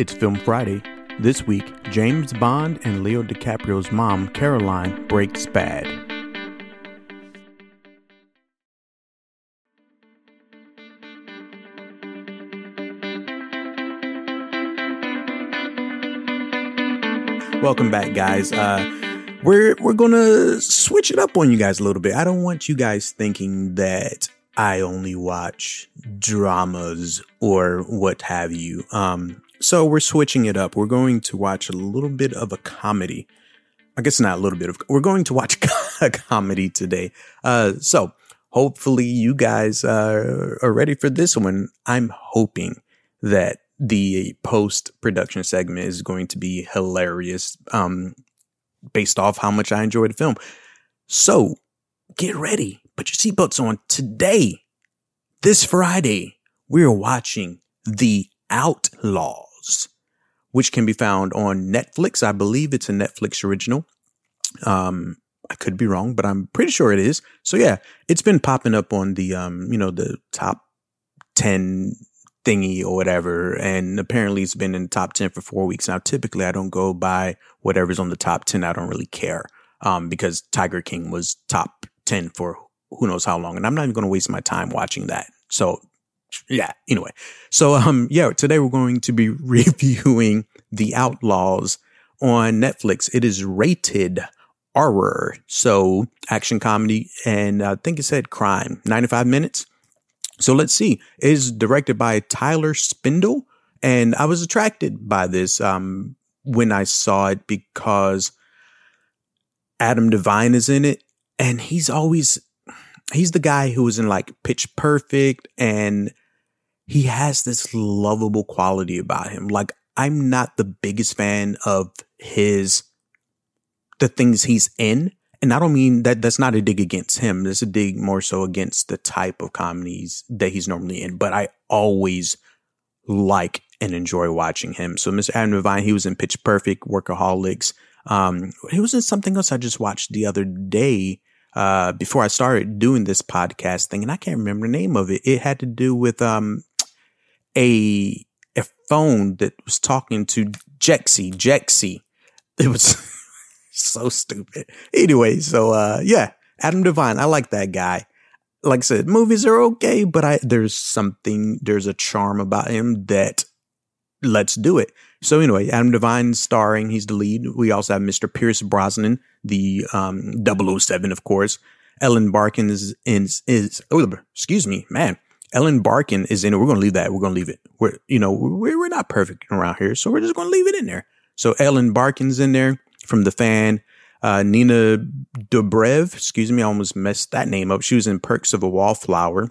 It's Film Friday. This week, James Bond and Leo DiCaprio's mom, Caroline, breaks bad. Welcome back, guys. Uh, we're we're gonna switch it up on you guys a little bit. I don't want you guys thinking that I only watch dramas or what have you. Um, so we're switching it up. We're going to watch a little bit of a comedy. I guess not a little bit of. We're going to watch a comedy today. Uh, so hopefully you guys uh, are ready for this one. I'm hoping that the post production segment is going to be hilarious. Um, based off how much I enjoyed the film. So get ready. Put your seatbelts on. Today, this Friday, we're watching The Which can be found on Netflix. I believe it's a Netflix original. Um, I could be wrong, but I'm pretty sure it is. So yeah, it's been popping up on the um, you know, the top 10 thingy or whatever. And apparently it's been in the top 10 for four weeks. Now, typically I don't go by whatever's on the top 10. I don't really care. Um, because Tiger King was top 10 for who knows how long. And I'm not even going to waste my time watching that. So yeah, anyway. So, um, yeah, today we're going to be reviewing The Outlaws on Netflix. It is rated horror. So action comedy and I think it said crime, 95 minutes. So let's see. It is directed by Tyler Spindel. And I was attracted by this um, when I saw it because Adam Devine is in it. And he's always, he's the guy who was in like Pitch Perfect. And he has this lovable quality about him. Like, I'm not the biggest fan of his, the things he's in and I don't mean that that's not a dig against him. That's a dig more so against the type of comedies that he's normally in. But I always like and enjoy watching him. So Mr. Adam Devine, he was in Pitch Perfect, Workaholics. Um, he was in something else I just watched the other day, uh, before I started doing this podcast thing. And I can't remember the name of it. It had to do with, um, a, a phone that was talking to Jexi, Jexi. It was, so stupid. Anyway, so uh yeah, Adam Devine, I like that guy. Like I said, movies are okay, but I there's something there's a charm about him that let's do it. So anyway, Adam Devine starring, he's the lead. We also have Mr. Pierce Brosnan, the um 007, of course. Ellen Barkin is is, is oh, excuse me, man. Ellen Barkin is in it. We're gonna leave that. We're gonna leave it. We're you know we're we're not perfect around here, so we're just gonna leave it in there. So Ellen Barkin's in there from The Fan. Uh, Nina Dobrev, excuse me, I almost messed that name up. She was in Perks of a Wallflower.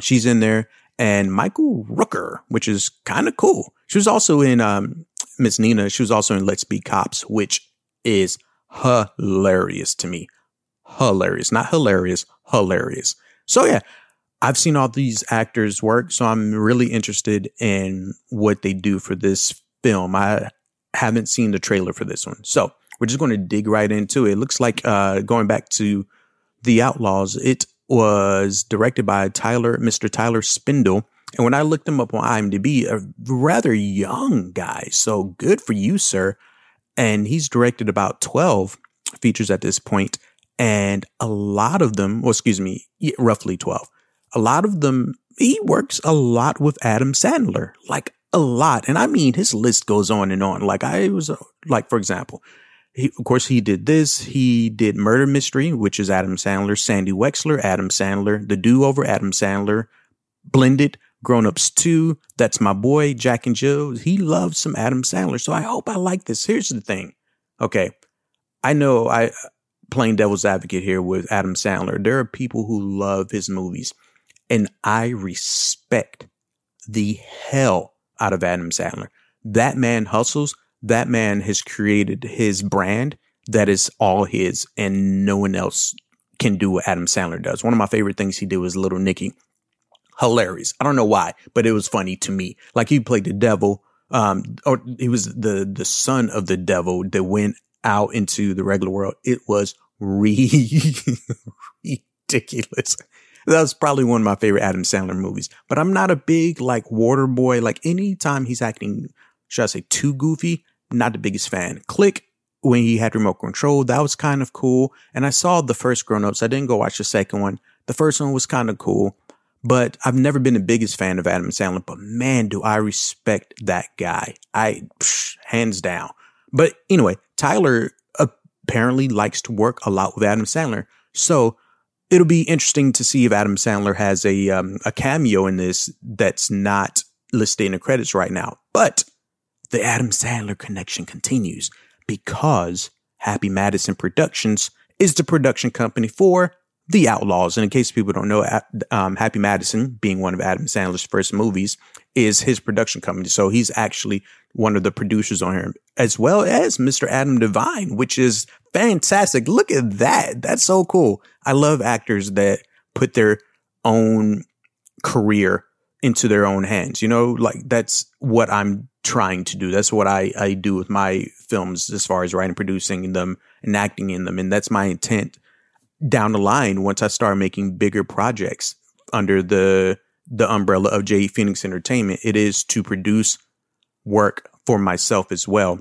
She's in there. And Michael Rooker, which is kind of cool. She was also in um, Miss Nina. She was also in Let's Be Cops, which is hilarious to me. Hilarious. Not hilarious, hilarious. So yeah, I've seen all these actors work, so I'm really interested in what they do for this film. I haven't seen the trailer for this one. So we're just going to dig right into it. It looks like uh, going back to The Outlaws, it was directed by Tyler, Mr. Tyler Spindel. And when I looked him up on IMDb, a rather young guy. So good for you, sir. And he's directed about 12 features at this point, And a lot of them, well, excuse me, roughly 12. A lot of them, he works a lot with Adam Sandler, like a lot. And I mean, his list goes on and on. Like I was, uh, like, for example, he, of course, he did this. He did Murder Mystery, which is Adam Sandler, Sandy Wexler, Adam Sandler, The Do Over, Adam Sandler, Blended, Grown Ups 2. That's my boy, Jack and Jill. He loves some Adam Sandler. So I hope I like this. Here's the thing. Okay. I know I, uh, playing devil's advocate here with Adam Sandler. There are people who love his movies and I respect the hell out of Adam Sandler. That man hustles that man has created his brand that is all his and no one else can do what Adam Sandler does. One of my favorite things he did was Little Nicky. Hilarious. I don't know why, but it was funny to me. Like he played the devil, um, or he was the, the son of the devil that went out into the regular world. It was re- ridiculous. That was probably one of my favorite Adam Sandler movies, but I'm not a big like water boy. Like anytime he's acting should I say too goofy? Not the biggest fan. Click when he had remote control, that was kind of cool. And I saw the first grown ups. I didn't go watch the second one. The first one was kind of cool, but I've never been the biggest fan of Adam Sandler, but man, do I respect that guy. I, psh, hands down. But anyway, Tyler apparently likes to work a lot with Adam Sandler. So it'll be interesting to see if Adam Sandler has a, um, a cameo in this that's not listed in the credits right now. But the Adam Sandler connection continues because Happy Madison Productions is the production company for The Outlaws. And in case people don't know, um, Happy Madison, being one of Adam Sandler's first movies, is his production company. So he's actually one of the producers on here, as well as Mr. Adam Devine, which is fantastic. Look at that. That's so cool. I love actors that put their own career into their own hands. You know, like that's what I'm trying to do. That's what I, I do with my films as far as writing, producing them and acting in them. And that's my intent down the line once I start making bigger projects under the the umbrella of J Phoenix Entertainment. It is to produce work for myself as well.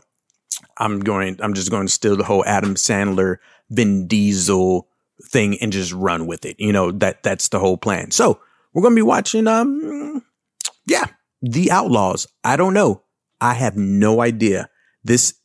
I'm going I'm just going to steal the whole Adam Sandler, Vin Diesel thing and just run with it. You know, that that's the whole plan. So we're gonna be watching um yeah, The Outlaws. I don't know. I have no idea. This,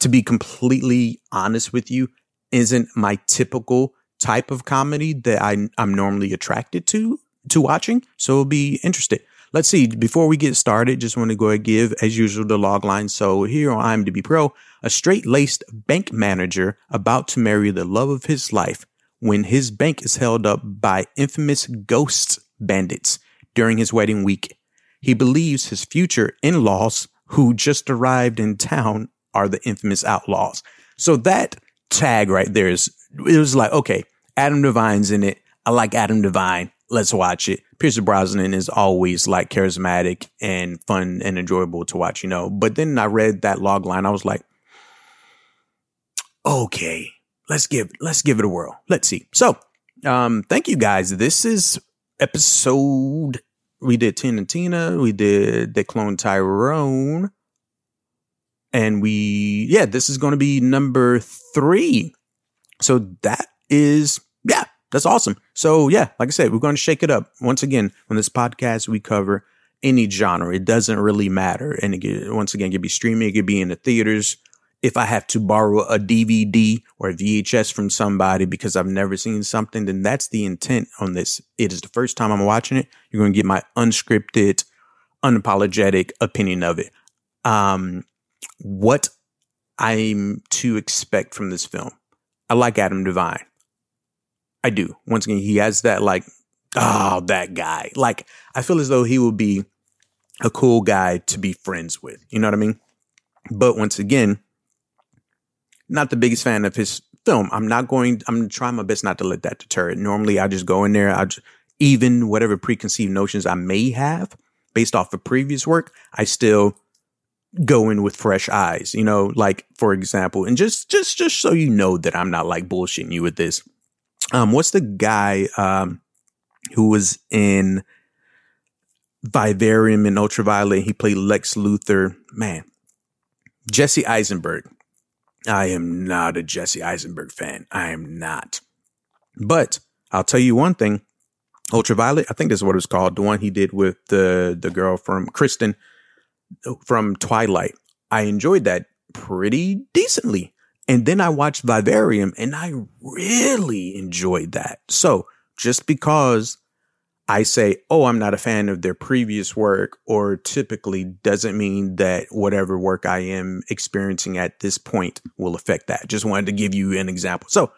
to be completely honest with you, isn't my typical type of comedy that I, I'm normally attracted to, to watching. So it'll be interested. Let's see. Before we get started, just want to go ahead and give, as usual, the log line. So here on IMDb Pro, a straight laced bank manager about to marry the love of his life when his bank is held up by infamous ghost bandits during his wedding week. He believes his future in laws who just arrived in town are the infamous outlaws. So that tag right there is, it was like, okay, Adam Devine's in it. I like Adam Devine. Let's watch it. Pierce Brosnan is always like charismatic and fun and enjoyable to watch, you know. But then I read that log line. I was like, okay, let's give, let's give it a whirl. Let's see. So, um, thank you guys. This is episode we did Tina Tina, we did They Clone Tyrone, and we, yeah, this is going to be number three. So that is, yeah, that's awesome. So yeah, like I said, we're going to shake it up. Once again, on this podcast, we cover any genre. It doesn't really matter. And again, once again, it could be streaming, it could be in the theaters, if I have to borrow a DVD or a VHS from somebody because I've never seen something, then that's the intent on this. It is the first time I'm watching it. You're going to get my unscripted, unapologetic opinion of it. Um, what I'm to expect from this film. I like Adam Devine. I do. Once again, he has that like, oh, that guy. Like, I feel as though he would be a cool guy to be friends with. You know what I mean? But once again, not the biggest fan of his film. I'm not going, I'm trying my best not to let that deter it. Normally I just go in there, I just, even whatever preconceived notions I may have based off of previous work, I still go in with fresh eyes, you know, like for example, and just, just, just so you know that I'm not like bullshitting you with this. Um, what's the guy, um, who was in Vivarium and Ultraviolet? He played Lex Luthor. Man, Jesse Eisenberg. I am not a Jesse Eisenberg fan. I am not. But I'll tell you one thing. Ultraviolet, I think that's what it was called. The one he did with the the girl from Kristen from Twilight. I enjoyed that pretty decently. And then I watched Vivarium and I really enjoyed that. So just because I say, oh, I'm not a fan of their previous work, or typically doesn't mean that whatever work I am experiencing at this point will affect that. Just wanted to give you an example. So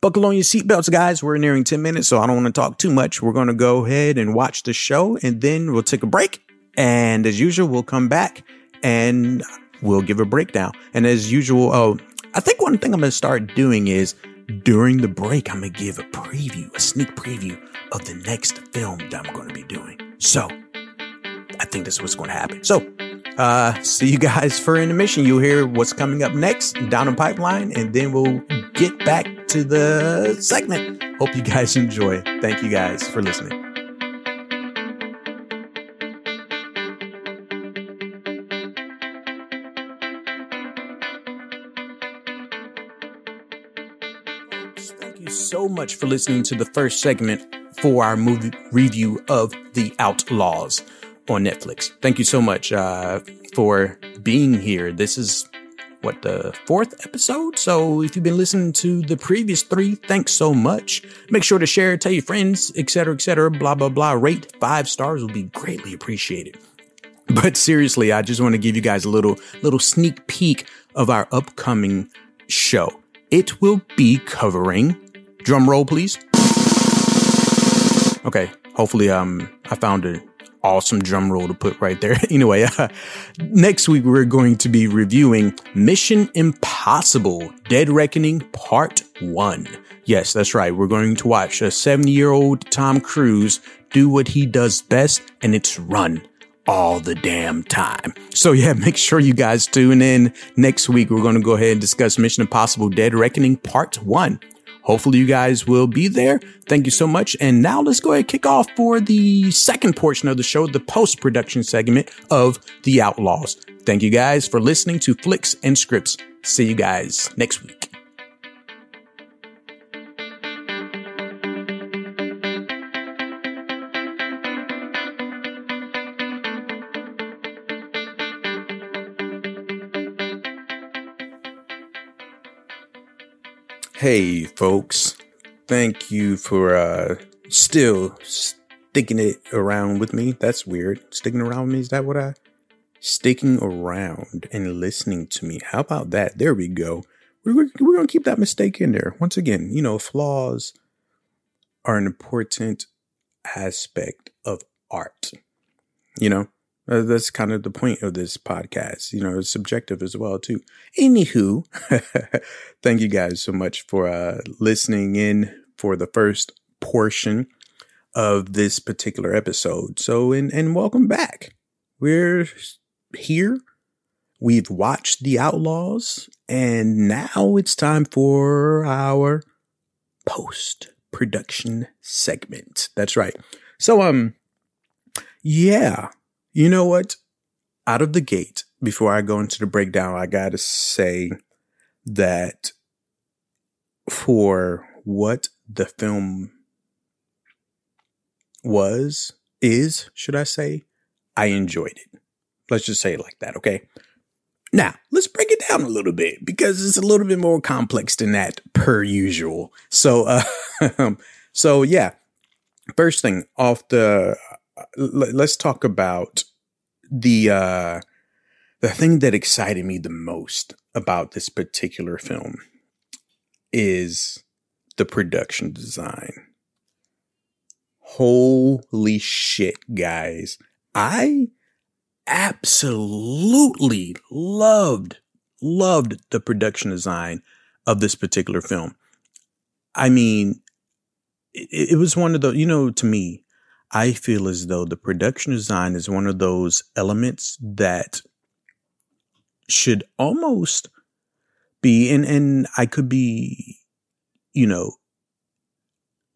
buckle on your seatbelts, guys. We're nearing 10 minutes, so I don't want to talk too much. We're going to go ahead and watch the show, and then we'll take a break. And as usual, we'll come back and we'll give a breakdown. And as usual, oh, I think one thing I'm going to start doing is during the break, I'm going to give a preview, a sneak preview of the next film that I'm going to be doing. So I think that's what's going to happen. So, uh, see you guys for intermission. You'll hear what's coming up next down the pipeline, and then we'll get back to the segment. Hope you guys enjoy. Thank you guys for listening. Much for listening to the first segment for our movie review of The Outlaws on Netflix. Thank you so much uh, for being here. This is what the fourth episode. So if you've been listening to the previous three, thanks so much. Make sure to share, tell your friends, etc., etc. Blah blah blah. Rate five stars will be greatly appreciated. But seriously, I just want to give you guys a little little sneak peek of our upcoming show. It will be covering drum roll, please. Okay, hopefully um I found an awesome drum roll to put right there. anyway, uh, next week we're going to be reviewing Mission Impossible Dead Reckoning Part 1. Yes, that's right. We're going to watch a 70 year old Tom Cruise do what he does best, and it's run all the damn time. So yeah, make sure you guys tune in next week. We're going to go ahead and discuss Mission Impossible Dead Reckoning Part 1. Hopefully you guys will be there. Thank you so much. And now let's go ahead and kick off for the second portion of the show, the post-production segment of The Outlaws. Thank you guys for listening to Flicks and Scripts. See you guys next week. Hey, folks. Thank you for uh, still sticking it around with me. That's weird. Sticking around with me, is that what I? Sticking around and listening to me. How about that? There we go. We're, we're going to keep that mistake in there. Once again, you know, flaws are an important aspect of art. You know, uh, that's kind of the point of this podcast. You know, it's subjective as well too. Anywho, thank you guys so much for uh, listening in for the first portion of this particular episode. So, and and welcome back. We're here. We've watched The Outlaws, and now it's time for our post production segment. That's right. So, um, yeah you know what? Out of the gate, before I go into the breakdown, I got to say that for what the film was, is, should I say, I enjoyed it. Let's just say it like that, okay? Now, let's break it down a little bit because it's a little bit more complex than that per usual. So, uh, so yeah, first thing off the let's talk about the uh, the thing that excited me the most about this particular film is the production design. Holy shit, guys. I absolutely loved, loved the production design of this particular film. I mean, it, it was one of the, you know, to me, I feel as though the production design is one of those elements that should almost be, and, and I could be, you know,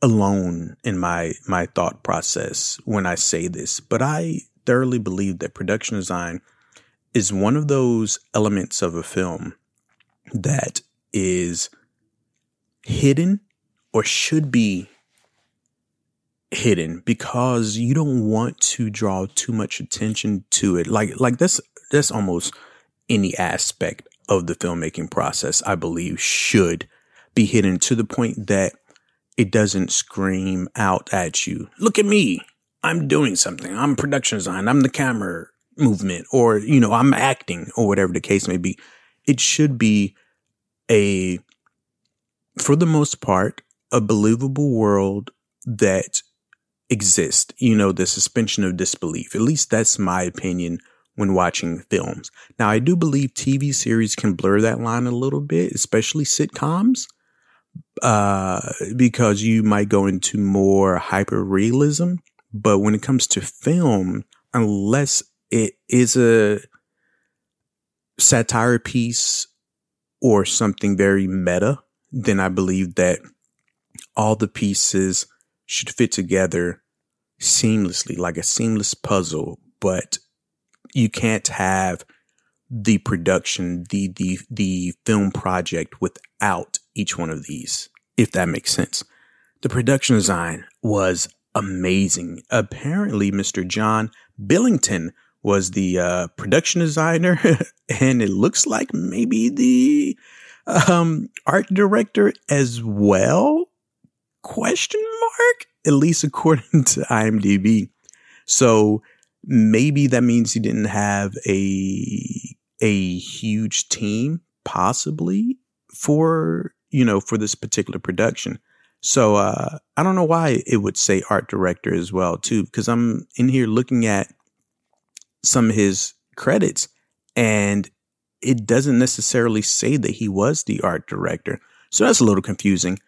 alone in my, my thought process when I say this, but I thoroughly believe that production design is one of those elements of a film that is hidden or should be hidden because you don't want to draw too much attention to it. Like like that's that's almost any aspect of the filmmaking process, I believe, should be hidden to the point that it doesn't scream out at you. Look at me. I'm doing something. I'm production design. I'm the camera movement or, you know, I'm acting or whatever the case may be. It should be a, for the most part, a believable world that exist, you know, the suspension of disbelief. At least that's my opinion when watching films. Now, I do believe TV series can blur that line a little bit, especially sitcoms, uh, because you might go into more hyper realism. But when it comes to film, unless it is a satire piece or something very meta, then I believe that all the pieces should fit together seamlessly, like a seamless puzzle, but you can't have the production, the the the film project without each one of these, if that makes sense. the production design was amazing. Apparently, Mr. John Billington was the uh, production designer, and it looks like maybe the um, art director as well. Question mark? At least according to IMDb. So maybe that means he didn't have a a huge team, possibly for you know for this particular production. So uh, I don't know why it would say art director as well too, because I'm in here looking at some of his credits, and it doesn't necessarily say that he was the art director. So that's a little confusing.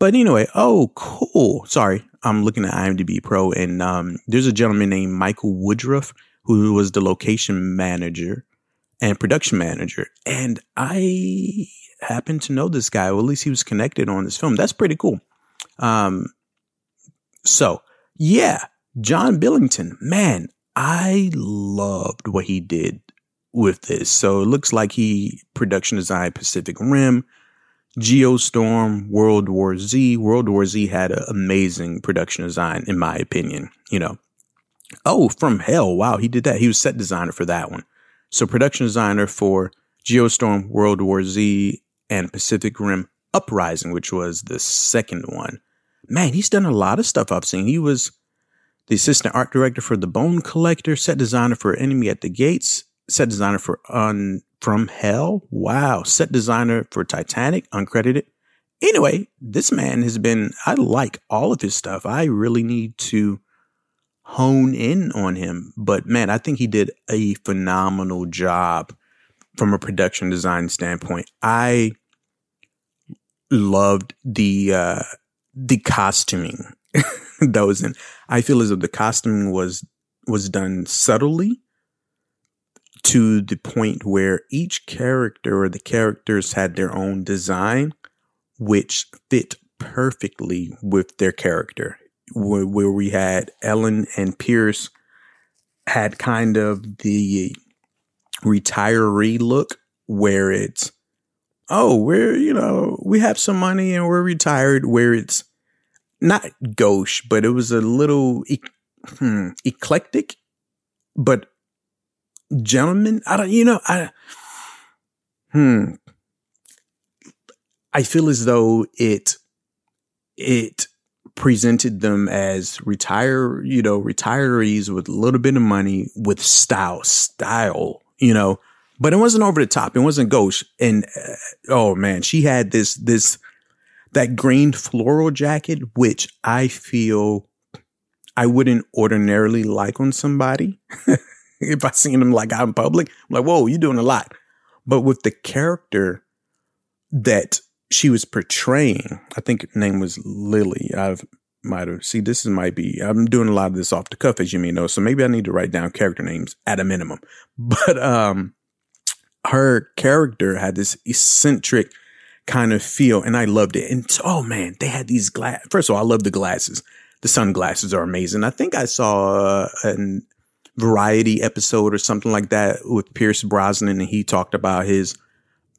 But anyway, oh cool. Sorry, I'm looking at IMDb Pro, and um, there's a gentleman named Michael Woodruff who was the location manager and production manager, and I happen to know this guy, or at least he was connected on this film. That's pretty cool. Um, so yeah, John Billington, man, I loved what he did with this. So it looks like he production designed Pacific Rim, Geostorm, World War Z. World War Z had an amazing production design, in my opinion. You know, oh, from hell, wow, he did that. He was set designer for that one. So production designer for Geostorm, World War Z, and Pacific Rim Uprising, which was the second one. Man, he's done a lot of stuff I've seen. He was the assistant art director for The Bone Collector, set designer for Enemy at the Gates, set designer for Un from Hell. Wow. Set designer for Titanic, uncredited. Anyway, this man has been, I like all of his stuff. I really need to hone in on him. But man, I think he did a phenomenal job from a production design standpoint. I loved the, uh, the costuming that was in. I feel as though the costuming was, was done subtly to the point where each character or the characters had their own design, which fit perfectly with their character. Where, where we had Ellen and Pierce had kind of the retiree look where it's, oh, we're, you know, we have some money and we're retired, where it's not gauche, but it was a little e- hmm, eclectic, but gentlemen. I don't, you know, I, hmm. I feel as though it, it presented them as retire, you know, retirees with a little bit of money with style, style, you know, but it wasn't over the top. It wasn't gauche. And, uh, oh man, she had this, this, that green floral jacket, which I feel I wouldn't ordinarily like on somebody. if I seen him like out in public, I'm like, whoa, you're doing a lot. But with the character that she was portraying, I think her name was Lily. I've might have see this is might be I'm doing a lot of this off the cuff as you may know, so maybe I need to write down character names at a minimum. But um her character had this eccentric kind of feel and I loved it. And oh man, they had these glass first of all, I love the glasses. The sunglasses are amazing. I think I saw uh, an variety episode or something like that with Pierce Brosnan and he talked about his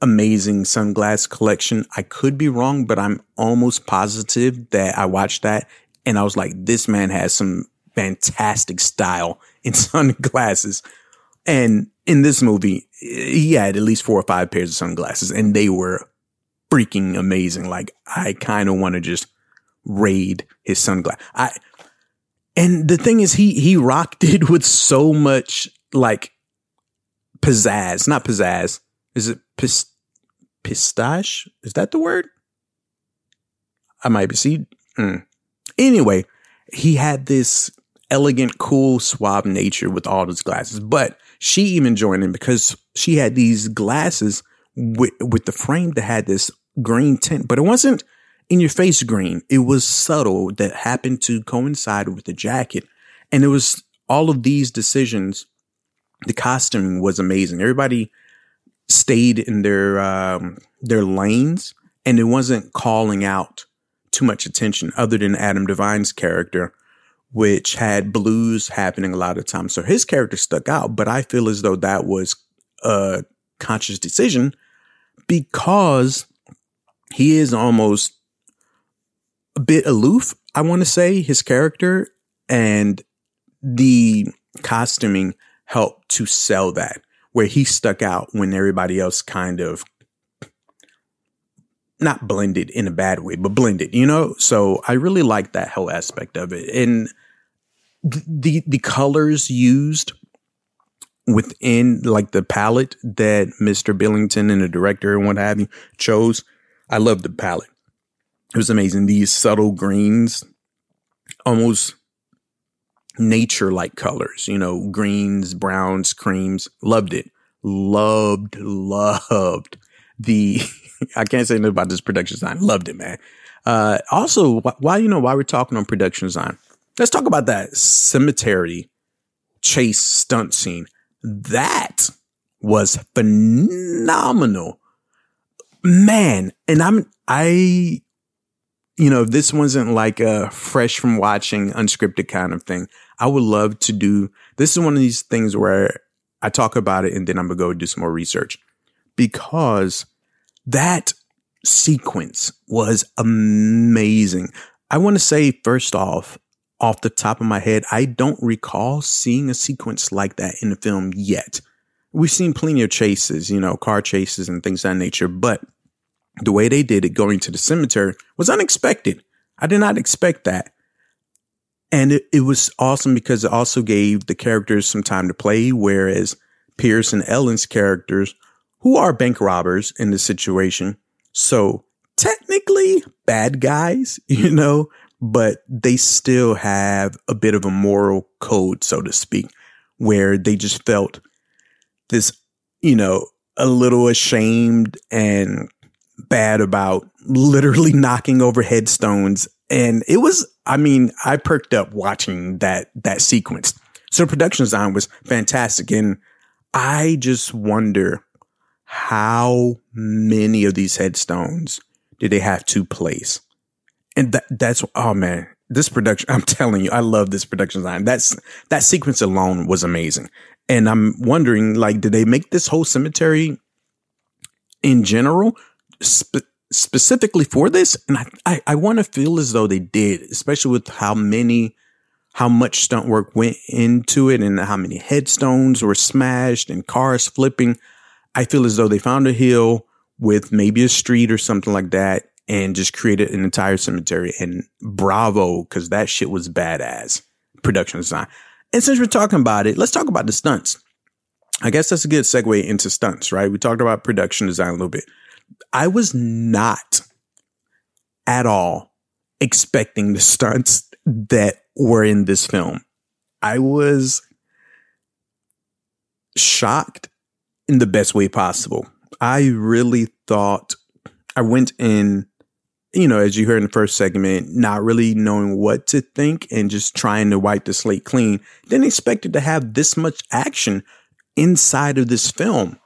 amazing sunglass collection. I could be wrong, but I'm almost positive that I watched that and I was like, this man has some fantastic style in sunglasses. And in this movie, he had at least four or five pairs of sunglasses and they were freaking amazing. Like I kind of want to just raid his sunglasses. I, and the thing is, he he rocked it with so much like pizzazz, not pizzazz. Is it pis, pistache? Is that the word? I might be. See, mm. anyway, he had this elegant, cool, suave nature with all his glasses. But she even joined in because she had these glasses with with the frame that had this green tint, but it wasn't in your face green. It was subtle that happened to coincide with the jacket. And it was all of these decisions. The costuming was amazing. Everybody stayed in their, um, their lanes and it wasn't calling out too much attention other than Adam Devine's character, which had blues happening a lot of times. So his character stuck out, but I feel as though that was a conscious decision because he is almost a bit aloof, I want to say, his character and the costuming helped to sell that, where he stuck out when everybody else kind of not blended in a bad way, but blended, you know? So I really like that whole aspect of it. And the the colors used within like the palette that Mr. Billington and the director and what have you chose, I love the palette. It was amazing. These subtle greens, almost nature like colors, you know, greens, browns, creams. Loved it. Loved, loved the, I can't say nothing about this production design. Loved it, man. Uh, also, why, you know, why we're talking on production design, let's talk about that cemetery chase stunt scene. That was phenomenal. Man, and I'm, I, you know, this wasn't like a fresh from watching unscripted kind of thing, I would love to do, this is one of these things where I talk about it and then I'm to go do some more research because that sequence was amazing. I want to say first off, off the top of my head, I don't recall seeing a sequence like that in the film yet. We've seen plenty of chases, you know, car chases and things of that nature, but the way they did it going to the cemetery was unexpected. I did not expect that. And it, it was awesome because it also gave the characters some time to play, whereas Pierce and Ellen's characters, who are bank robbers in this situation, so technically bad guys, you know, but they still have a bit of a moral code, so to speak, where they just felt this, you know, a little ashamed and bad about literally knocking over headstones. And it was, I mean, I perked up watching that, that sequence. So production design was fantastic. And I just wonder how many of these headstones did they have to place? and that that's oh man, this production. I'm telling you, I love this production design. That's that sequence alone was amazing, and I'm wondering, like, did they make this whole cemetery in general? Spe- specifically for this and i i, I want to feel as though they did especially with how many how much stunt work went into it and how many headstones were smashed and cars flipping i feel as though they found a hill with maybe a street or something like that and just created an entire cemetery. And bravo, because that shit was badass production design. And since we're talking about it, let's talk about the stunts. I guess that's a good segue into stunts, right? We talked about production design a little bit. I was not at all expecting the stunts that were in this film. I was shocked in the best way possible. I really thought I went in you know, as you heard in the first segment, not really knowing what to think and just trying to wipe the slate clean, didn't expect it to have this much action inside of this film.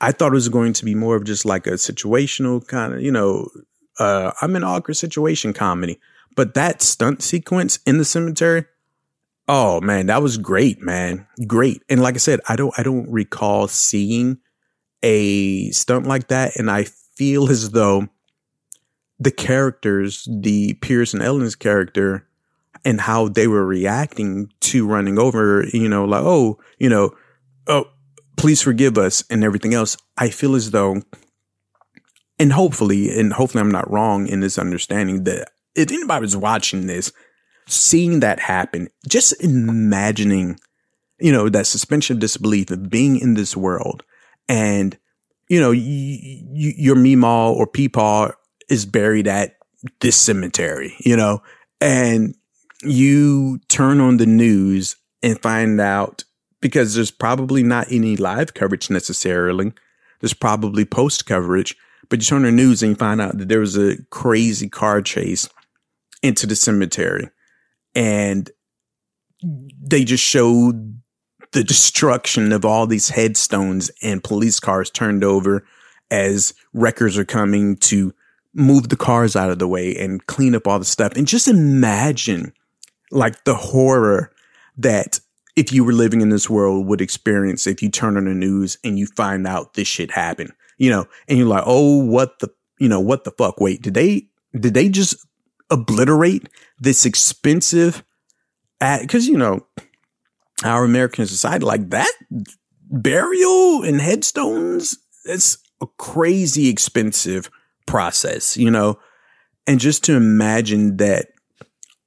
I thought it was going to be more of just like a situational kind of, you know, uh, I'm an awkward situation comedy. But that stunt sequence in the cemetery, oh man, that was great, man. Great. And like I said, I don't I don't recall seeing a stunt like that. And I feel as though the characters, the Pierce and Ellen's character, and how they were reacting to running over, you know, like, oh, you know, oh, please forgive us and everything else. I feel as though, and hopefully, and hopefully I'm not wrong in this understanding that if anybody's watching this, seeing that happen, just imagining, you know, that suspension of disbelief of being in this world and, you know, y- y- your Meemaw or Peepaw is buried at this cemetery, you know, and you turn on the news and find out because there's probably not any live coverage necessarily. There's probably post coverage, but you turn the news and you find out that there was a crazy car chase into the cemetery and they just showed the destruction of all these headstones and police cars turned over as wreckers are coming to move the cars out of the way and clean up all the stuff. And just imagine like the horror that if you were living in this world would experience if you turn on the news and you find out this shit happened, you know, and you're like, oh, what the, you know, what the fuck? Wait, did they, did they just obliterate this expensive at? because you know our American society like that burial and headstones. It's a crazy expensive process, you know, and just to imagine that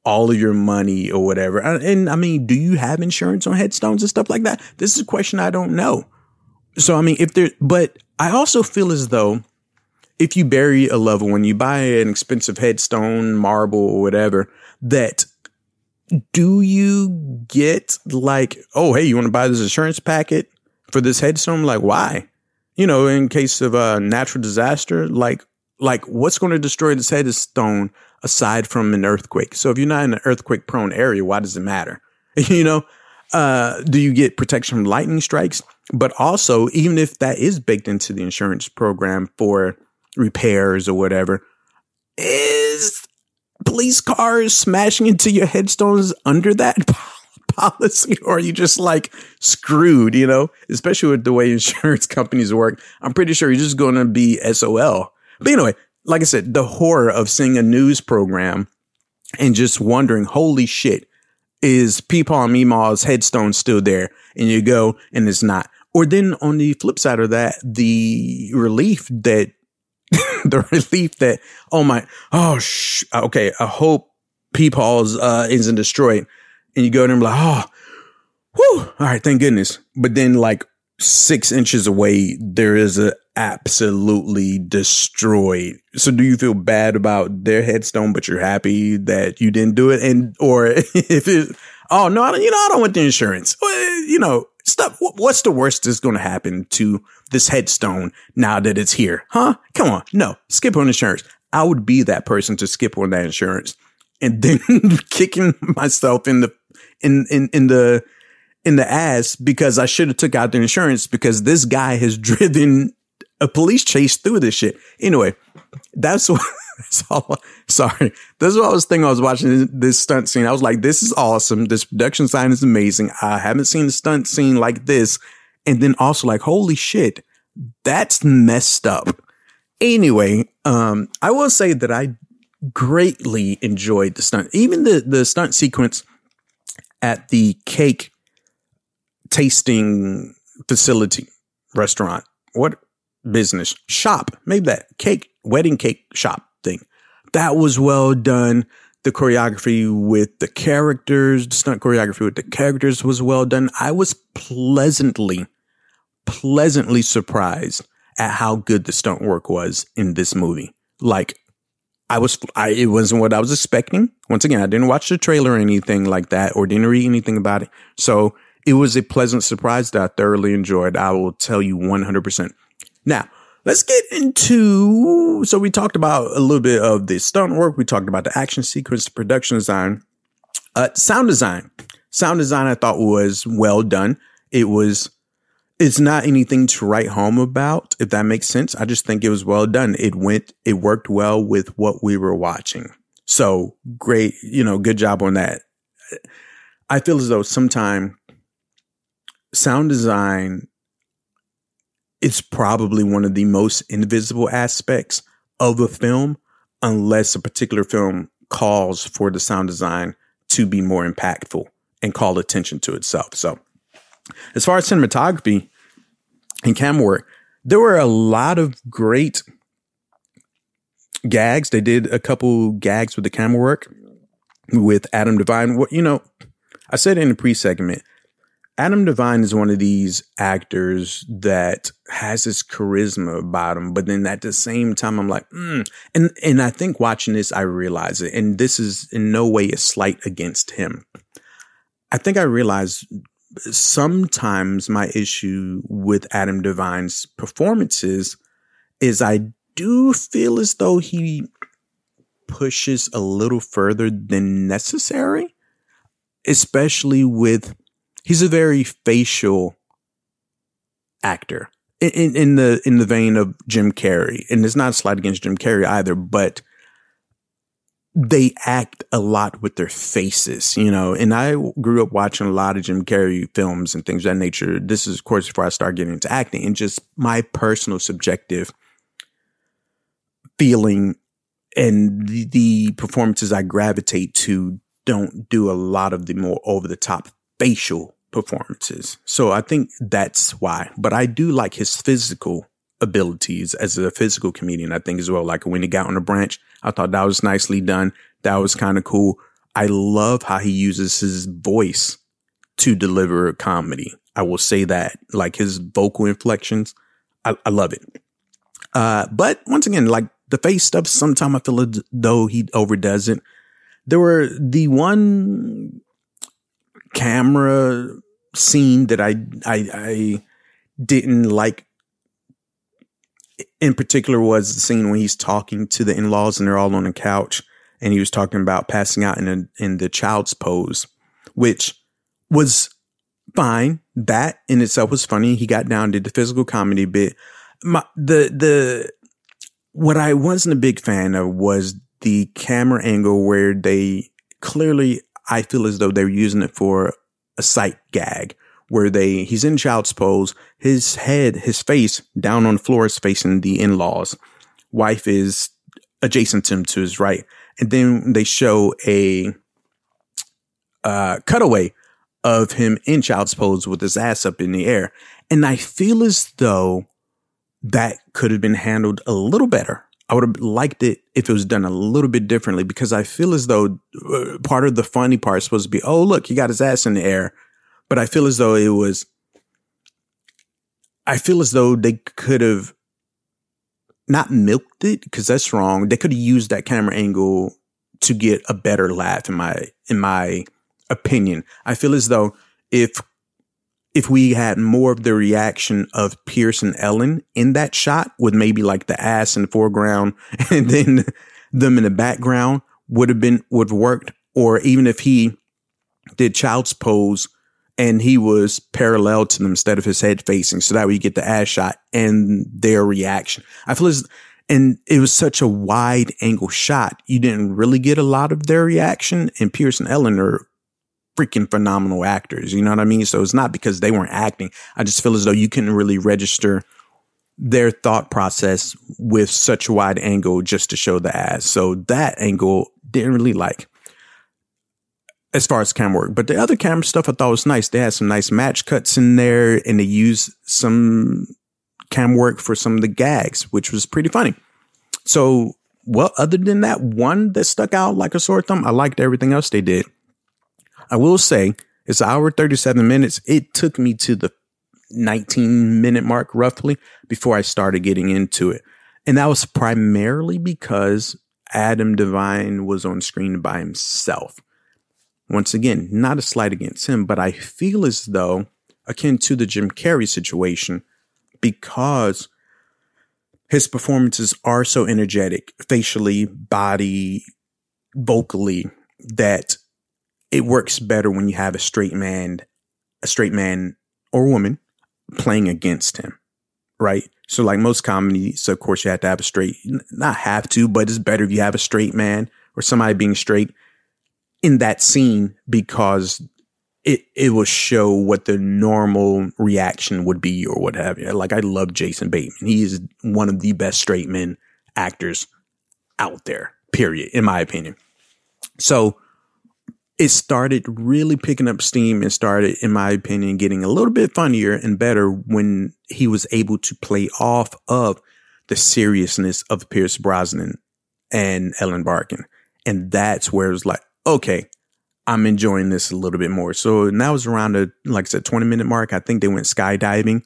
all of your money or whatever. And I mean, do you have insurance on headstones and stuff like that? This is a question I don't know. So, I mean, if there, but I also feel as though if you bury a loved one, you buy an expensive headstone, marble, or whatever, that do you get like, oh, hey, you want to buy this insurance packet for this headstone? Like, why? You know, in case of a natural disaster, like, like what's going to destroy this headstone aside from an earthquake? So if you're not in an earthquake prone area, why does it matter? you know, uh, do you get protection from lightning strikes? But also, even if that is baked into the insurance program for repairs or whatever, is police cars smashing into your headstones under that policy or are you just like screwed you know especially with the way insurance companies work i'm pretty sure you're just going to be sol but anyway like i said the horror of seeing a news program and just wondering holy shit is Peepaw and Meemaw's headstone still there? And you go and it's not. Or then on the flip side of that the relief that the relief that oh my oh sh- okay I hope Peepaw's uh isn't destroyed. And you go there and be like oh whew all right thank goodness. But then like six inches away there is a absolutely destroyed so do you feel bad about their headstone but you're happy that you didn't do it and or if it oh no I don't, you know I don't want the insurance you know stuff. What's the worst that's going to happen to this headstone now that it's here? Huh? Come on. No, skip on insurance. I would be that person to skip on that insurance and then kicking myself in the, in, in, in the, in the ass because I should have took out the insurance because this guy has driven a police chase through this shit. Anyway, that's what, that's all. Sorry. This is what I was thinking. I was watching this stunt scene. I was like, this is awesome. This production sign is amazing. I haven't seen a stunt scene like this. And then also like, holy shit, that's messed up. Anyway, um, I will say that I greatly enjoyed the stunt, even the, the stunt sequence at the cake tasting facility restaurant. What business shop? Maybe that cake, wedding cake shop thing. That was well done. The choreography with the characters, the stunt choreography with the characters was well done. I was pleasantly, pleasantly surprised at how good the stunt work was in this movie. Like, I was, I, it wasn't what I was expecting. Once again, I didn't watch the trailer or anything like that or didn't read anything about it. So it was a pleasant surprise that I thoroughly enjoyed. I will tell you 100%. Now, let's get into. So we talked about a little bit of the stunt work. We talked about the action sequence, the production design, uh, sound design. Sound design I thought was well done. It was. It's not anything to write home about, if that makes sense. I just think it was well done. It went. It worked well with what we were watching. So great, you know, good job on that. I feel as though sometime sound design it's probably one of the most invisible aspects of a film, unless a particular film calls for the sound design to be more impactful and call attention to itself. So, as far as cinematography and camera work, there were a lot of great gags. They did a couple gags with the camera work with Adam Devine. What you know, I said in the pre-segment, Adam Devine is one of these actors that has this charisma about him, but then at the same time, I'm like, mm. and and I think watching this, I realize it, and this is in no way a slight against him. I think I realize sometimes my issue with Adam Devine's performances is I do feel as though he pushes a little further than necessary, especially with he's a very facial actor in, in the in the vein of Jim Carrey, and it's not a slight against Jim Carrey either, but they act a lot with their faces, you know. And I grew up watching a lot of Jim Carrey films and things of that nature. This is, of course, before I started getting into acting, and just my personal subjective feeling and the, the performances I gravitate to don't do a lot of the more over the top facial performances. So I think that's why. But I do like his physical abilities as a physical comedian, I think as well. Like when he got on the branch, I thought that was nicely done. That was kind of cool. I love how he uses his voice to deliver comedy. I will say that, like his vocal inflections, I, I love it. Uh, but once again, like the face stuff, sometimes I feel as though he overdoes it. There were the one camera scene that I, I, I didn't like in particular was the scene when he's talking to the in-laws and they're all on the couch and he was talking about passing out in a, in the child's pose, which was fine. That in itself was funny. He got down did the physical comedy bit. My, the the what I wasn't a big fan of was the camera angle where they clearly I feel as though they're using it for a sight gag where they he's in child's pose, his head, his face down on the floor is facing the in-laws. Wife is adjacent to him to his right and then they show a uh, cutaway of him in child's pose with his ass up in the air. And I feel as though that could have been handled a little better. I would have liked it if it was done a little bit differently because I feel as though uh, part of the funny part is supposed to be, oh, look, he got his ass in the air. But I feel as though it was, I feel as though they could have not milked it because that's wrong. They could have used that camera angle to get a better laugh in my in my opinion. I feel as though if if we had more of the reaction of Pierce and Ellen in that shot with maybe like the ass in the foreground and then them in the background would have been would have worked. Or even if he did child's pose and he was parallel to them instead of his head facing. So that way you get the ass shot and their reaction. I feel as, and it was such a wide angle shot. You didn't really get a lot of their reaction and Pierce and Ellen are freaking phenomenal actors. You know what I mean? So it's not because they weren't acting. I just feel as though you couldn't really register their thought process with such a wide angle just to show the ass. So that angle didn't really like as far as camera work. But the other camera stuff I thought was nice. They had some nice match cuts in there and they used some cam work for some of the gags, which was pretty funny. So, well, other than that one that stuck out like a sore thumb, I liked everything else they did. I will say it's an hour 37 minutes. It took me to the 19 minute mark roughly before I started getting into it. And that was primarily because Adam Devine was on screen by himself. Once again, not a slight against him, but I feel as though, akin to the Jim Carrey situation, because his performances are so energetic, facially, body, vocally, that it works better when you have a straight man, a straight man or woman playing against him, right? So, like most comedies, of course, you have to have a straight, not have to, but it's better if you have a straight man or somebody being straight in that scene because it it will show what the normal reaction would be or what have you. Like I love Jason Bateman. He is one of the best straight men actors out there. Period, in my opinion. So it started really picking up steam and started, in my opinion, getting a little bit funnier and better when he was able to play off of the seriousness of Pierce Brosnan and Ellen Barkin. And that's where it was like, okay, I'm enjoying this a little bit more. So now it's around the, like I said, 20 minute mark. I think they went skydiving,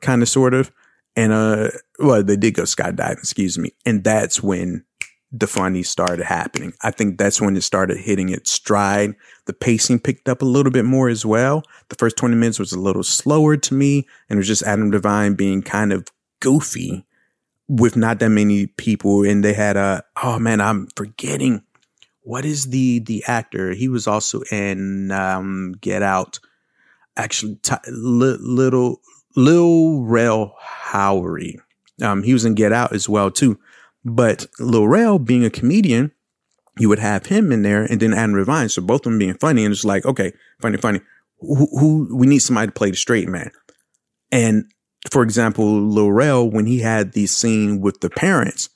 kind of, sort of. And, uh, well, they did go skydiving, excuse me. And that's when the funny started happening. I think that's when it started hitting its stride. The pacing picked up a little bit more as well. The first 20 minutes was a little slower to me. And it was just Adam Devine being kind of goofy with not that many people. And they had a, oh man, I'm forgetting what is the the actor? He was also in um, Get Out. Actually, t- li- little Lil Rel Howery. Um, he was in Get Out as well too. But Lil Rel being a comedian, you would have him in there, and then Adam Devine. So both of them being funny, and it's like, okay, funny, funny. Who, who we need somebody to play the straight man. And for example, Lil Rel, when he had the scene with the parents,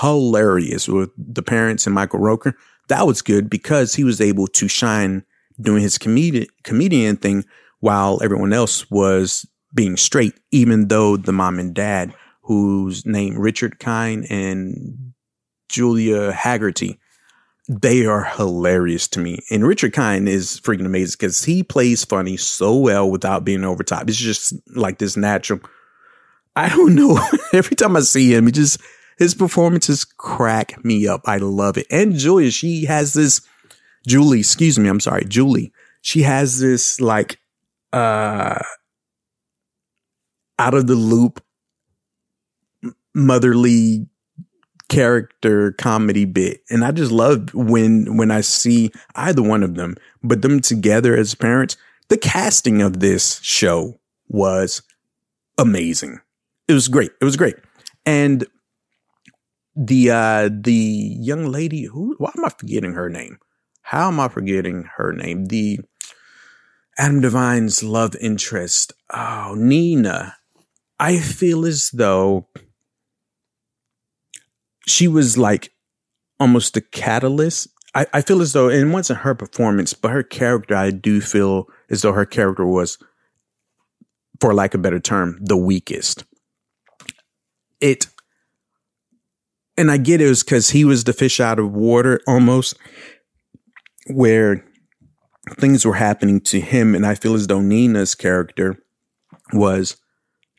hilarious with the parents and Michael Rooker. That was good because he was able to shine doing his comedian comedian thing while everyone else was being straight, even though the mom and dad, whose name Richard Kind and Julia Hagerty, they are hilarious to me. And Richard Kind is freaking amazing because he plays funny so well without being over top. It's just like this natural. I don't know. Every time I see him, he just his performances crack me up. I love it. And Julia, she has this Julie, excuse me, I'm sorry, Julie. She has this like uh out of the loop motherly character comedy bit. And I just love when when I see either one of them, but them together as parents. The casting of this show was amazing. It was great. It was great. And the uh the young lady who why am I forgetting her name? How am I forgetting her name? The Adam Devine's love interest. Oh, Nina. I feel as though she was like almost a catalyst. I, I feel as though, and it wasn't her performance, but her character, I do feel as though her character was, for lack of a better term, the weakest. It, and I get it was because he was the fish out of water almost, where things were happening to him. And I feel as though Nina's character was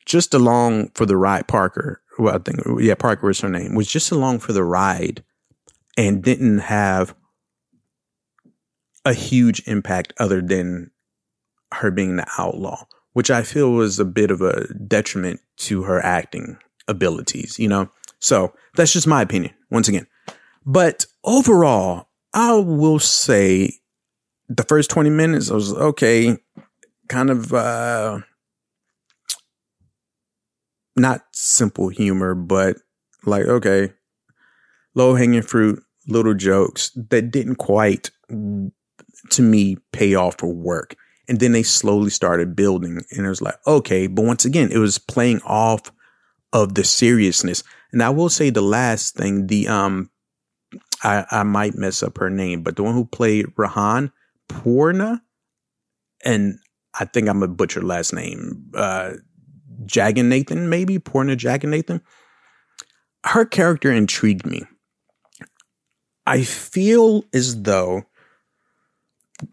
just along for the ride, Parker, well, I think, yeah, Parker was her name, was just along for the ride and didn't have a huge impact other than her being the outlaw, which I feel was a bit of a detriment to her acting abilities, you know? So that's just my opinion, once again. But overall, I will say the first 20 minutes, I was okay, kind of, uh, not simple humor, but like, okay, low hanging fruit, little jokes that didn't quite, to me, pay off for work. And then they slowly started building. And it was like, okay. But once again, it was playing off of the seriousness. And I will say the last thing, the, um, I, I might mess up her name, but the one who played Rehan, Poorna, and I think I'm a butcher last name. Uh, Jagannathan, maybe Poorna Jagannathan. Her character intrigued me. I feel as though,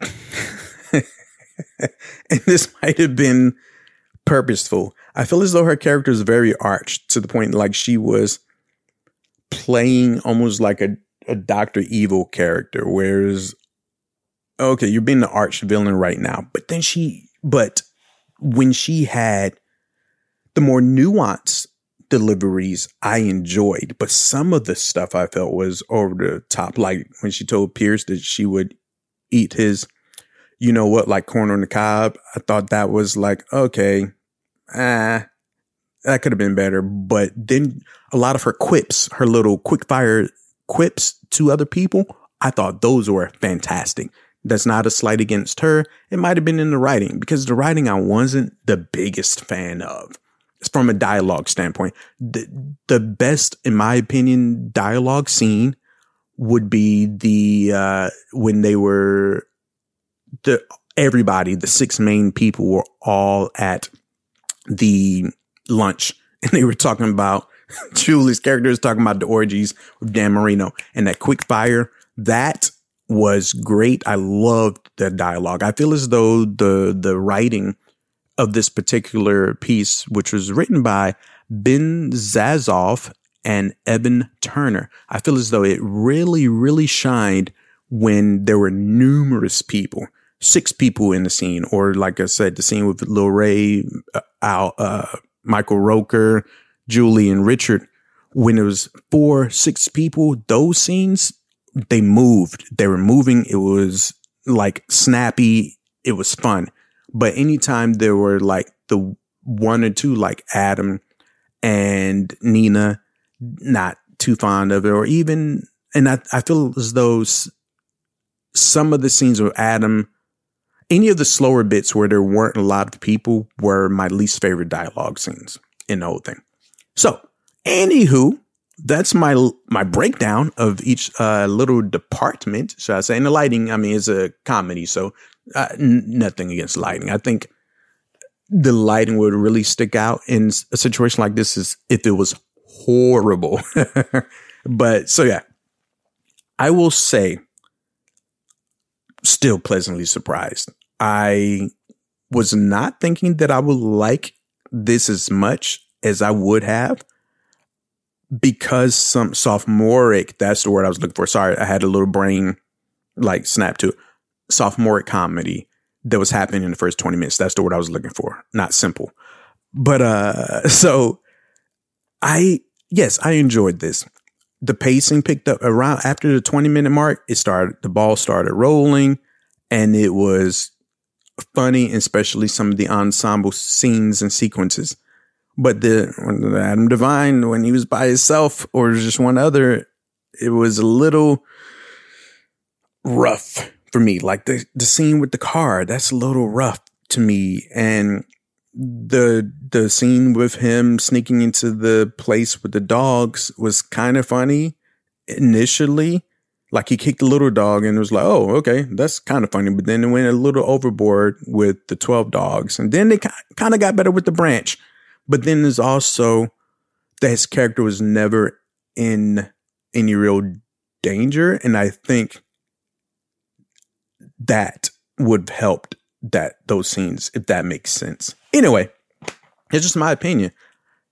and this might have been purposeful. I feel as though her character is very arched to the point like she was playing almost like a, a Doctor Evil character, whereas okay, you're being the arch villain right now, but then she, but when she had the more nuanced deliveries I enjoyed, but some of the stuff I felt was over the top. Like when she told Pierce that she would eat his, you know what, like corn on the cob. I thought that was like, okay, ah, that could have been better. But then a lot of her quips, her little quick fire quips to other people, I thought those were fantastic. That's not a slight against her. It might have been in the writing because the writing I wasn't the biggest fan of from a dialogue standpoint. The, the best, in my opinion, dialogue scene would be the, uh, when they were, the, everybody, the six main people were all at the lunch and they were talking about, Julie's character is talking about the orgies with Dan Marino and that quick fire. That was great. I loved the dialogue. I feel as though the, the writing of this particular piece, which was written by Ben Zazove and Evan Turner. I feel as though it really, really shined when there were numerous people, six people in the scene, or like I said, the scene with Lil Ray, uh, Al, uh, Michael Rooker, Julie, and Richard. When it was four, six people, those scenes, they moved. They were moving. It was like snappy. It was fun. But anytime there were like the one or two, like Adam and Nina, not too fond of it, or even, and I, I feel as though some of the scenes with Adam, any of the slower bits where there weren't a lot of people were my least favorite dialogue scenes in the whole thing. So, anywho, that's my my breakdown of each uh, little department. Should I say? And the lighting, I mean, is a comedy, so uh, n- nothing against lighting. I think the lighting would really stick out in a situation like this is if it was horrible. but so yeah, I will say, still pleasantly surprised. I was not thinking that I would like this as much as I would have because some sophomoric, that's the word I was looking for. Sorry, I had a little brain like snap to it. Sophomoric comedy that was happening in the first 20 minutes. That's the word I was looking for. Not simple. But uh so I yes, I enjoyed this. The pacing picked up around after the 20 minute mark, it started the ball started rolling and it was funny, especially some of the ensemble scenes and sequences. But the, the Adam Devine, when he was by himself or just one other, it was a little rough for me. Like the, the scene with the car, that's a little rough to me. And the the scene with him sneaking into the place with the dogs was kind of funny initially. Like he kicked the little dog and was like, oh, okay, that's kind of funny. But then it went a little overboard with the 12 dogs. And then they kind of got better with the branch. But then there's also that his character was never in any real danger. And I think that would have helped that those scenes, if that makes sense. Anyway, it's just my opinion.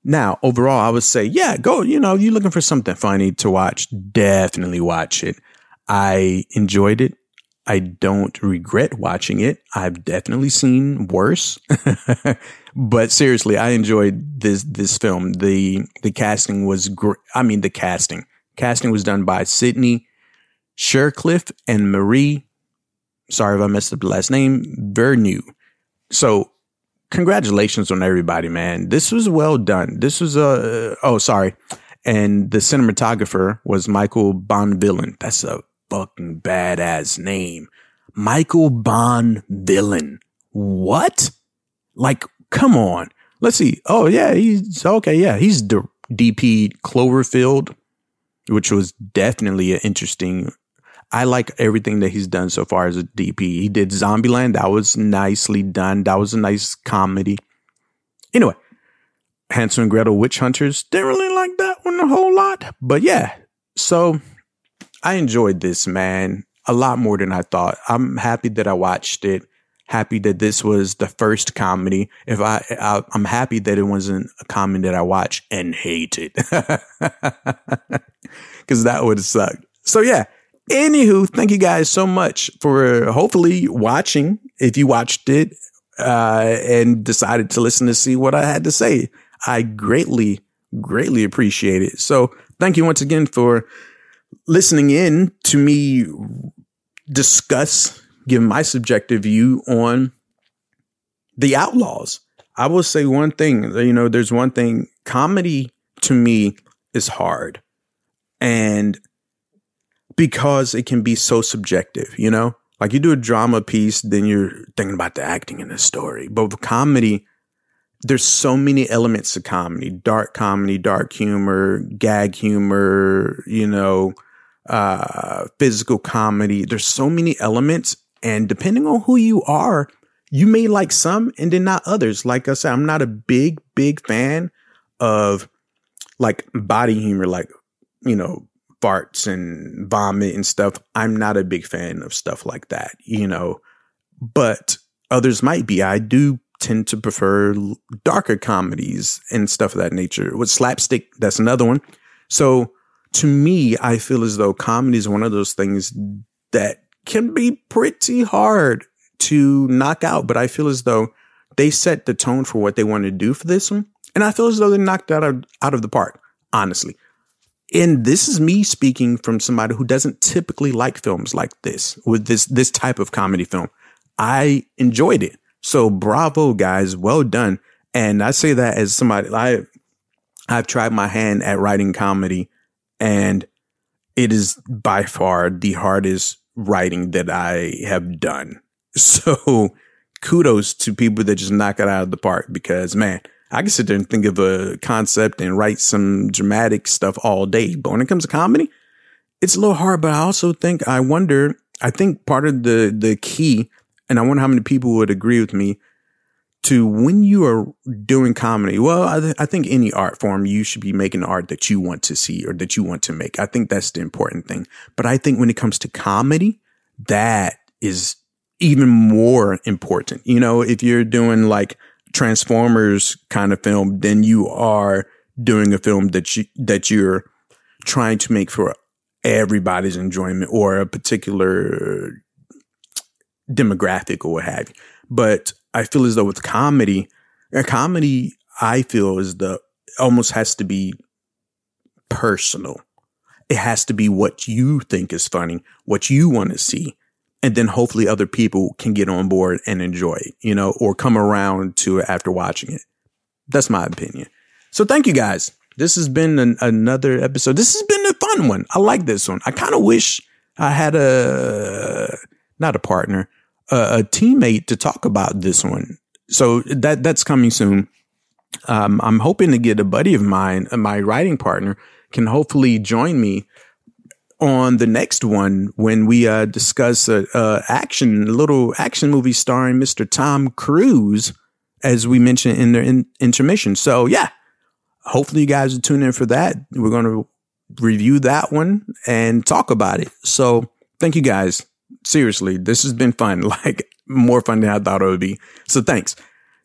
Now, overall, I would say, yeah, go, you know, you're looking for something funny to watch, definitely watch it. I enjoyed it. I don't regret watching it. I've definitely seen worse. but seriously, I enjoyed this this film. The the casting was great. I mean, the casting. Casting was done by Sidney Shercliffe and Marie sorry if I messed up the last name, Vernieu. So congratulations on everybody, man. This was well done. This was a, uh, oh, sorry. And the cinematographer was Michael Bonvillain. That's a fucking badass name. Michael Bonvillain. What? Like, come on. Let's see. Oh, yeah, he's okay. Yeah, he's the DP Cloverfield, which was definitely an interesting I like everything that he's done so far as a DP. He did Zombieland. That was nicely done. That was a nice comedy. Anyway, Hansel and Gretel Witch Hunters. Didn't really like that one a whole lot. But yeah, so I enjoyed this, man, a lot more than I thought. I'm happy that I watched it. Happy that this was the first comedy. If I, I I'm happy that it wasn't a comedy that I watched and hated, because that would have sucked. So yeah, Anywho, thank you guys so much for hopefully watching. If you watched it uh, and decided to listen to see what I had to say, I greatly, greatly appreciate it. So thank you once again for listening in to me discuss, give my subjective view on the outlaws. I will say one thing, you know, there's one thing comedy to me is hard. And because it can be so subjective, you know? Like you do a drama piece, then you're thinking about the acting in the story. But with comedy, there's so many elements of comedy dark comedy, dark humor, gag humor, you know, uh, physical comedy. There's so many elements. And depending on who you are, you may like some and then not others. Like I said, I'm not a big, big fan of like body humor, like, you know, farts and vomit and stuff. I'm not a big fan of stuff like that, you know, but others might be. I do tend to prefer darker comedies and stuff of that nature. With slapstick, that's another one. So to me, I feel as though comedy is one of those things that can be pretty hard to knock out, but I feel as though they set the tone for what they want to do for this one. And I feel as though they knocked out, out of the park, honestly. And this is me speaking from somebody who doesn't typically like films like this, with this this type of comedy film. I enjoyed it. So bravo, guys. Well done. And I say that as somebody I I've tried my hand at writing comedy and it is by far the hardest writing that I have done. So kudos to people that just knock it out of the park because man, I can sit there and think of a concept and write some dramatic stuff all day. But when it comes to comedy, it's a little hard. But I also think, I wonder, I think part of the, the key, and I wonder how many people would agree with me to when you are doing comedy. Well, I, th- I think any art form, you should be making art that you want to see or that you want to make. I think that's the important thing. But I think when it comes to comedy, that is even more important. You know, if you're doing like Transformers kind of film, then you are doing a film that you, that you're trying to make for everybody's enjoyment or a particular demographic or what have you. But I feel as though with comedy, a comedy, I feel is the almost has to be personal. It has to be what you think is funny, what you want to see. And then hopefully other people can get on board and enjoy it, you know, or come around to it after watching it. That's my opinion. So thank you guys. This has been an, another episode. This has been a fun one. I like this one. I kind of wish I had a, not a partner, a, a teammate to talk about this one. So that that's coming soon. Um, I'm hoping to get a buddy of mine, my writing partner, can hopefully join me on the next one when we uh, discuss a, a, action, a little action movie starring Mr. Tom Cruise, as we mentioned in the in, intermission. So yeah, hopefully you guys will tune in for that. We're going to review that one and talk about it. So thank you guys seriously, this has been fun. Like more fun than I thought it would be. So thanks.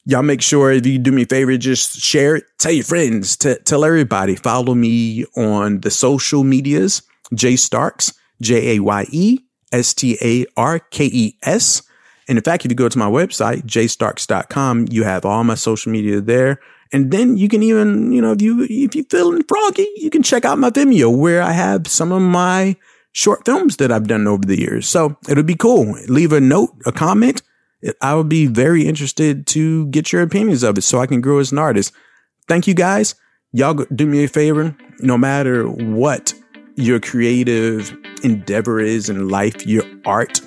Y'all make sure if you do me a favor, just share it, tell your friends, t- tell everybody. Follow me on the social medias, Jaye Starkes, J A Y E S T A R K E S. And in fact, if you go to my website, jayestarkes.com, you have all my social media there. And then you can even, you know, if you, if you're feeling froggy, you can check out my Vimeo where I have some of my short films that I've done over the years. So it'll be cool. Leave a note, a comment. I would be very interested to get your opinions of it so I can grow as an artist. Thank you guys. Y'all do me a favor. No matter what your creative endeavor is in life, your art,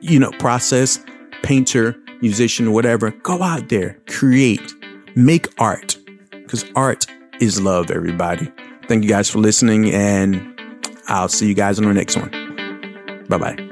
you know, process, painter, musician, whatever, go out there, create, make art because art is love, everybody. Thank you guys for listening and I'll see you guys on the next one. Bye bye.